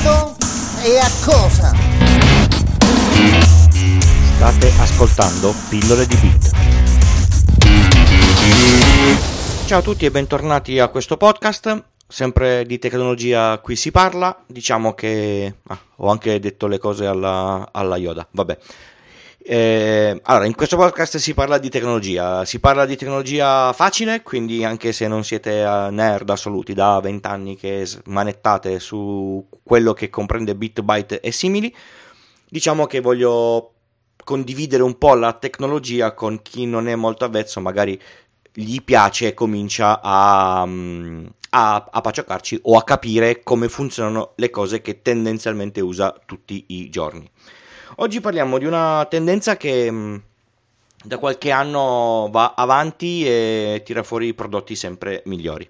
modo e a cosa? State ascoltando Pillole di Beat. Ciao a tutti e bentornati a questo podcast. Sempre di tecnologia qui si parla. Diciamo che ah, ho anche detto le cose alla, alla Yoda. Vabbè. Eh, allora, in questo podcast si parla di tecnologia, si parla di tecnologia facile, quindi anche se non siete nerd assoluti da 20 anni che manettate su quello che comprende bit, byte e simili, diciamo che voglio condividere un po' la tecnologia con chi non è molto avvezzo, magari gli piace e comincia a, a, a pacioccarci o a capire come funzionano le cose che tendenzialmente usa tutti i giorni. Oggi parliamo di una tendenza che mm, da qualche anno va avanti e tira fuori prodotti sempre migliori.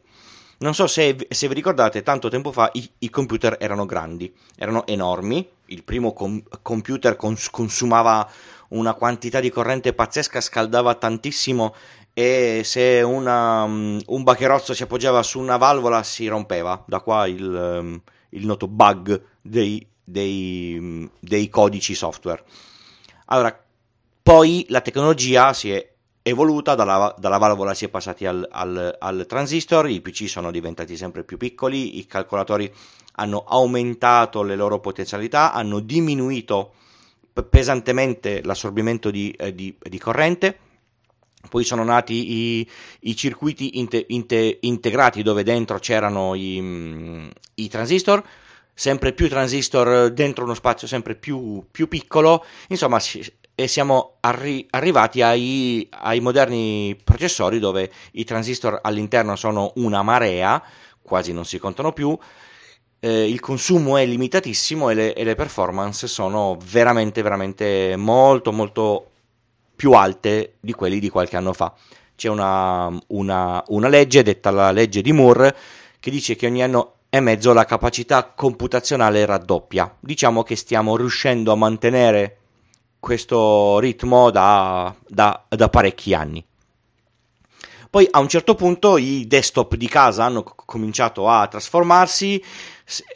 Non so se, se vi ricordate, tanto tempo fa i, i, computer erano grandi, erano enormi. Il primo com- computer cons- consumava una quantità di corrente pazzesca, scaldava tantissimo e se una, um, un bacherozzo si appoggiava su una valvola si rompeva. Da qua il, um, il noto bug dei, dei, dei codici software. Allora, poi la tecnologia si è evoluta, dalla, dalla, valvola si è passati al, al, al, transistor, i PC sono diventati sempre più piccoli, i calcolatori hanno aumentato le loro potenzialità, hanno diminuito pesantemente l'assorbimento di, eh, di, di corrente, poi sono nati i, i circuiti inte, inte, integrati dove dentro c'erano i, i transistor, sempre più transistor dentro uno spazio sempre più, più piccolo, insomma e siamo arri- arrivati ai, ai, moderni processori dove i transistor all'interno sono una marea, quasi non si contano più, eh, il consumo è limitatissimo e le, e le, performance sono veramente, veramente molto, molto più alte di quelli di qualche anno fa. C'è una, una, una legge, detta la legge di Moore, che dice che ogni anno e mezzo la capacità computazionale raddoppia. Diciamo che stiamo riuscendo a mantenere questo ritmo da, da, da parecchi anni. Poi a un certo punto i desktop di casa hanno cominciato a trasformarsi,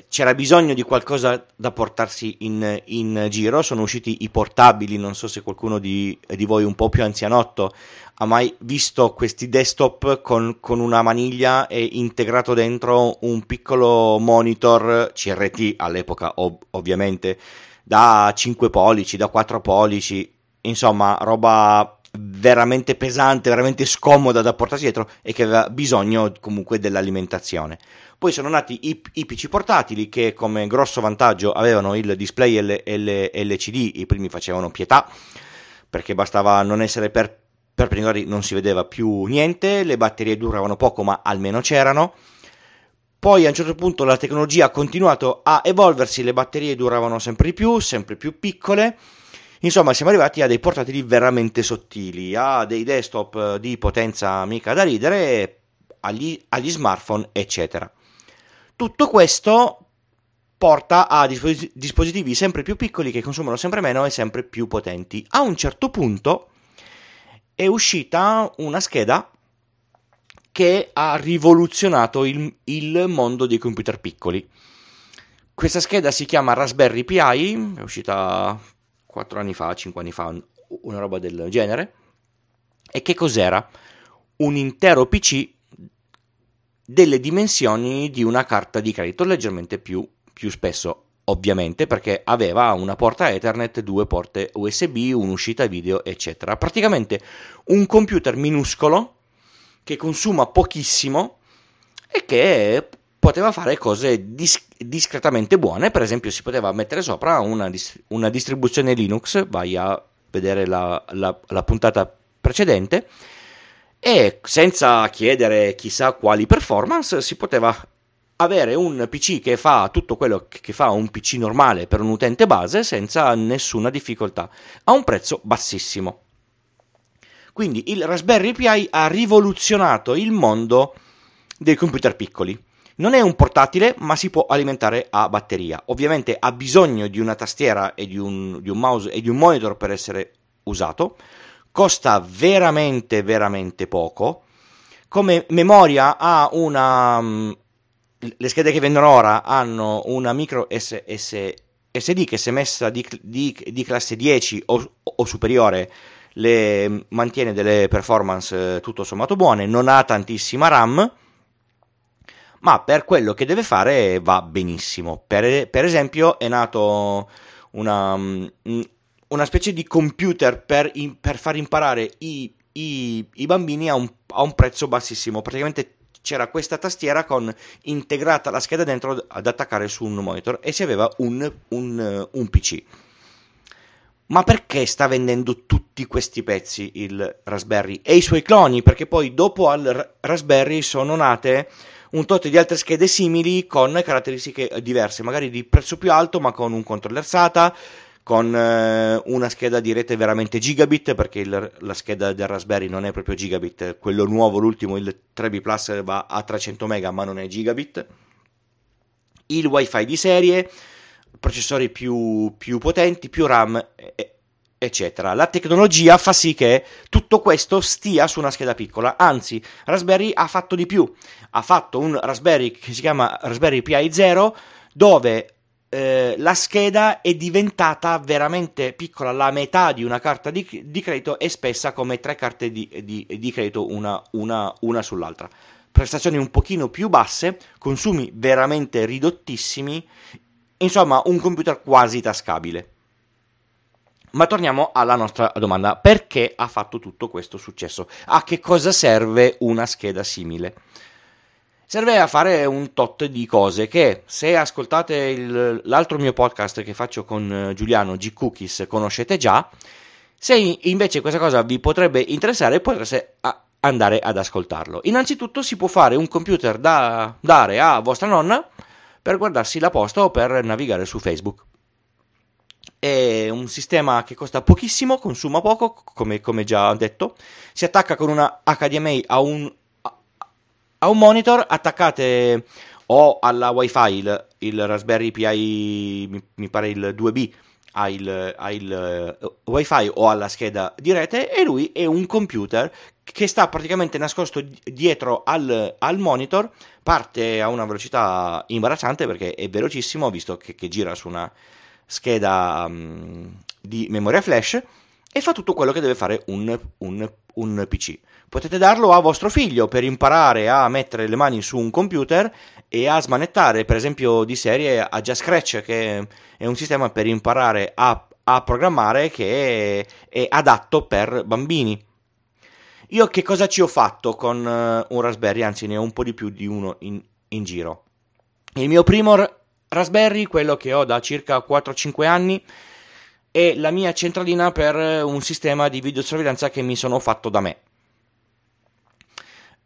c'era bisogno di qualcosa da portarsi in, in giro, sono usciti i portabili, non so se qualcuno di, di voi un po' più anzianotto ha mai visto questi desktop con, con, una maniglia e integrato dentro un piccolo monitor CRT all'epoca ov- ovviamente da 5 pollici, da 4 pollici, insomma roba veramente pesante, veramente scomoda da portarsi dietro e che aveva bisogno comunque dell'alimentazione. Poi sono nati i, i PC portatili che come grosso vantaggio avevano il display L, L, LCD, i primi facevano pietà perché bastava non essere per perpendicolari non si vedeva più niente, le batterie duravano poco ma almeno c'erano. Poi a un certo punto la tecnologia ha continuato a evolversi, le batterie duravano sempre di più, sempre più piccole. Insomma, siamo arrivati a dei portatili veramente sottili, a dei desktop di potenza mica da ridere, agli, agli smartphone, eccetera. Tutto questo porta a dispositivi sempre più piccoli che consumano sempre meno e sempre più potenti. A un certo punto è uscita una scheda che ha rivoluzionato il, il, mondo dei computer piccoli. Questa scheda si chiama Raspberry Pi, è uscita 4 anni fa, 5 anni fa, una roba del genere. E che cos'era? Un intero PC delle dimensioni di una carta di credito, leggermente più, più spesso ovviamente perché aveva una porta Ethernet, due porte USB, un'uscita video, eccetera. Praticamente un computer minuscolo che consuma pochissimo e che poteva fare cose dis- discretamente buone, per esempio si poteva mettere sopra una, dis- una distribuzione Linux, vai a vedere la, la, la puntata precedente, e senza chiedere chissà quali performance si poteva avere un PC che fa tutto quello che fa un PC normale per un utente base senza nessuna difficoltà, a un prezzo bassissimo. Quindi il Raspberry Pi ha rivoluzionato il mondo dei computer piccoli. Non è un portatile, ma si può alimentare a batteria. Ovviamente ha bisogno di una tastiera e di un, di un mouse e di un monitor per essere usato. Costa veramente, veramente poco. Come memoria ha una, le schede che vendono ora hanno una micro SS, SD che se messa di, di, di classe 10 o, o, superiore le mantiene delle performance tutto sommato buone, non ha tantissima RAM, ma per quello che deve fare va benissimo. Per, per esempio è nato una, una, specie di computer per, per far imparare i, i, i bambini a un, a un prezzo bassissimo, praticamente c'era questa tastiera con integrata la scheda dentro ad attaccare su un monitor e si aveva un, un, un PC. Ma perché sta vendendo tutti questi pezzi il Raspberry e i suoi cloni? Perché poi dopo al Raspberry sono nate un tot di altre schede simili con caratteristiche diverse, magari di prezzo più alto ma con un controller SATA, con eh, una scheda di rete veramente gigabit perché il, la scheda del Raspberry non è proprio gigabit, quello nuovo, l'ultimo, il 3B Plus va a 300 MB ma non è gigabit, il wifi di serie, processori più, più potenti, più RAM, eccetera. La tecnologia fa sì che tutto questo stia su una scheda piccola, anzi Raspberry ha fatto di più, ha fatto un Raspberry che si chiama Raspberry Pi 0 dove eh, la scheda è diventata veramente piccola, la metà di una carta di, di credito è spessa come tre carte di, di, di credito una, una, una sull'altra. Prestazioni un pochino più basse, consumi veramente ridottissimi, insomma un computer quasi tascabile. Ma torniamo alla nostra domanda, perché ha fatto tutto questo successo? A che cosa serve una scheda simile? serve a fare un tot di cose che se ascoltate il, l'altro mio podcast che faccio con eh, Giuliano G Cookies conoscete già se invece questa cosa vi potrebbe interessare potreste andare ad ascoltarlo innanzitutto si può fare un computer da dare a vostra nonna per guardarsi la posta o per navigare su Facebook è un sistema che costa pochissimo, consuma poco, come, come già detto. Si attacca con una HDMI a un a un monitor attaccate o alla wifi il, il Raspberry Pi mi, mi, pare il 2B ha il, ha il uh, wifi o alla scheda di rete e lui è un computer che sta praticamente nascosto dietro al, al monitor parte a una velocità imbarazzante perché è velocissimo visto che, che gira su una scheda um, di memoria flash e fa tutto quello che deve fare un, un, un PC potete darlo a vostro figlio per imparare a mettere le mani su un computer e a smanettare, per esempio di serie a Just Scratch, che è un sistema per imparare a, a programmare che è, è, adatto per bambini. Io che cosa ci ho fatto con uh, un Raspberry, anzi ne ho un po' di più di uno in, in giro. Il mio primo Raspberry, quello che ho da circa 4-5 anni, è la mia centralina per un sistema di videosorveglianza che mi sono fatto da me.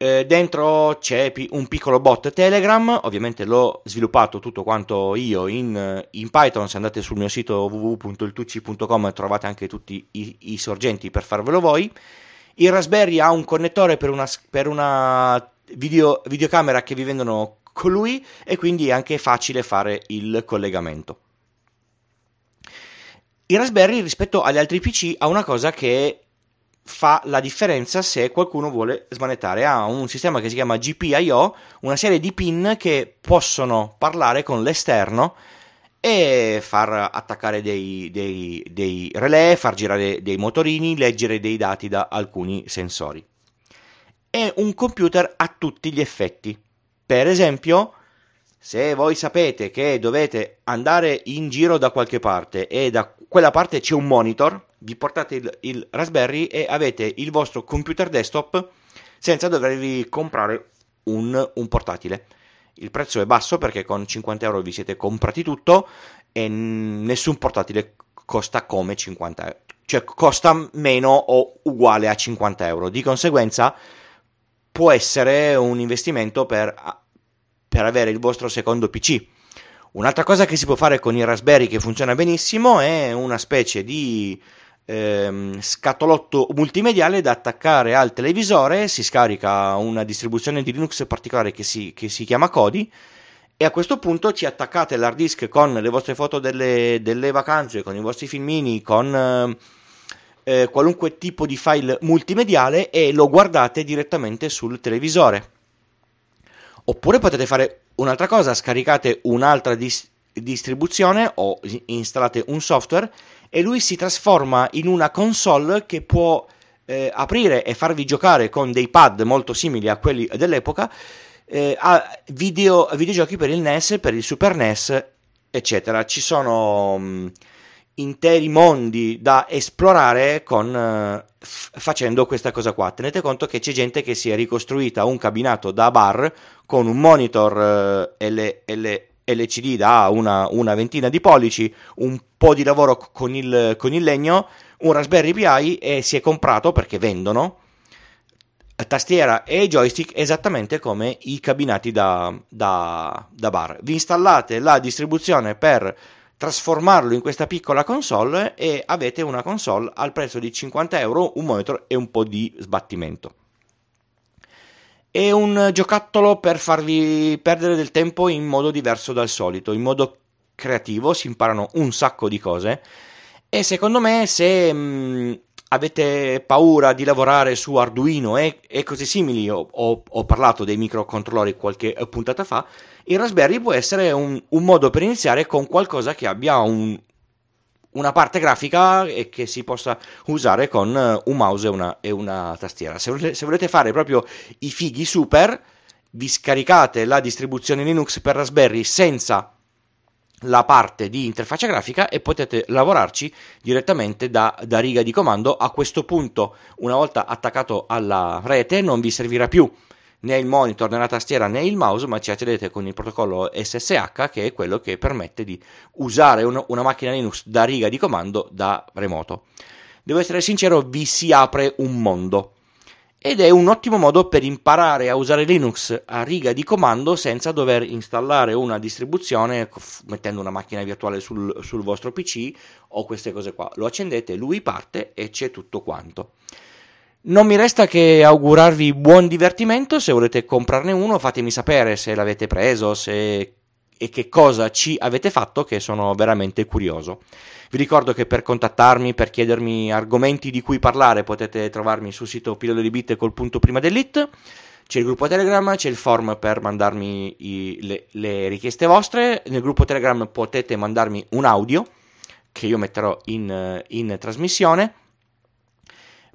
Eh, dentro c'è un piccolo bot Telegram, ovviamente l'ho sviluppato tutto quanto io in, in Python, se andate sul mio sito www.iltucci.com trovate anche tutti i, i, sorgenti per farvelo voi. Il Raspberry ha un connettore per una, per una video, videocamera che vi vendono lui e quindi è anche facile fare il collegamento. Il Raspberry rispetto agli altri PC ha una cosa che fa la differenza se qualcuno vuole smanettare. Ha un sistema che si chiama GPIO, una serie di pin che possono parlare con l'esterno e far attaccare dei, dei, dei relè, far girare dei motorini, leggere dei dati da alcuni sensori. È un computer a tutti gli effetti. Per esempio, se voi sapete che dovete andare in giro da qualche parte e da quella parte c'è un monitor, vi portate il, il Raspberry e avete il vostro computer desktop senza dovervi comprare un, un, portatile. Il prezzo è basso perché con 50 euro vi siete comprati tutto e nessun portatile costa come 50 euro, cioè costa meno o uguale a 50 euro. Di conseguenza può essere un investimento per, per avere il vostro secondo PC. Un'altra cosa che si può fare con il Raspberry che funziona benissimo è una specie di ehm, scatolotto multimediale da attaccare al televisore, si scarica una distribuzione di Linux particolare che si, che si chiama Kodi e a questo punto ci attaccate l'hard disk con le vostre foto delle, delle vacanze, con i vostri filmini, con eh, qualunque tipo di file multimediale e lo guardate direttamente sul televisore. Oppure potete fare un'altra cosa, scaricate un'altra dis- distribuzione o installate un software e lui si trasforma in una console che può eh, aprire e farvi giocare con dei pad molto simili a quelli dell'epoca eh, a video, videogiochi per il NES, per il Super NES, eccetera. Ci sono mh, mm, interi mondi da esplorare con, uh, f- facendo questa cosa qua. Tenete conto che c'è gente che si è ricostruita un cabinato da bar con un monitor uh, L- L- LCD da una, una, ventina di pollici, un po' di lavoro con il, con il legno, un Raspberry Pi e si è comprato perché vendono tastiera e joystick esattamente come i cabinati da, da, da bar. Vi installate la distribuzione per trasformarlo in questa piccola console e avete una console al prezzo di 50 euro, un monitor e un po' di sbattimento. È un giocattolo per farvi perdere del tempo in modo diverso dal solito, in modo creativo, si imparano un sacco di cose e secondo me se mm, avete paura di lavorare su Arduino? E, e cose simili, ho, ho, ho, parlato dei microcontrollori qualche puntata fa, il Raspberry può essere un, un modo per iniziare con qualcosa che abbia un, una parte grafica e che si possa usare con un mouse e una, e una tastiera. Se volete, se volete fare proprio i fighi super, vi scaricate la distribuzione Linux per Raspberry senza la parte di interfaccia grafica e potete lavorarci direttamente da, da, riga di comando. A questo punto, una volta attaccato alla rete, non vi servirà più né il monitor né la tastiera né il mouse, ma ci accedete con il protocollo SSH che è quello che permette di usare un, una macchina Linux da riga di comando da remoto. Devo essere sincero, vi si apre un mondo ed è un ottimo modo per imparare a usare Linux a riga di comando senza dover installare una distribuzione mettendo una macchina virtuale sul, sul vostro PC o queste cose qua. Lo accendete, lui parte e c'è tutto quanto. Non mi resta che augurarvi buon divertimento, se volete comprarne uno fatemi sapere se l'avete preso se... e che cosa ci avete fatto che sono veramente curioso. Vi ricordo che per contattarmi, per chiedermi argomenti di cui parlare potete trovarmi sul sito pillole di bit col punto prima dell'it. C'è il gruppo Telegram, c'è il form per mandarmi i, le, le richieste vostre. Nel gruppo Telegram potete mandarmi un audio che io metterò in, in trasmissione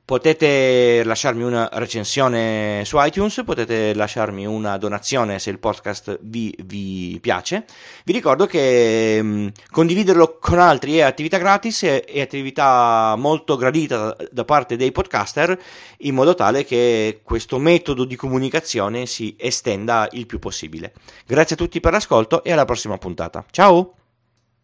Potete lasciarmi una recensione su iTunes, potete lasciarmi una donazione se il podcast vi, vi piace. Vi ricordo che mh, mm, condividerlo con altri è attività gratis e attività molto gradita da parte dei podcaster in modo tale che questo metodo di comunicazione si estenda il più possibile. Grazie a tutti per l'ascolto e alla prossima puntata. Ciao!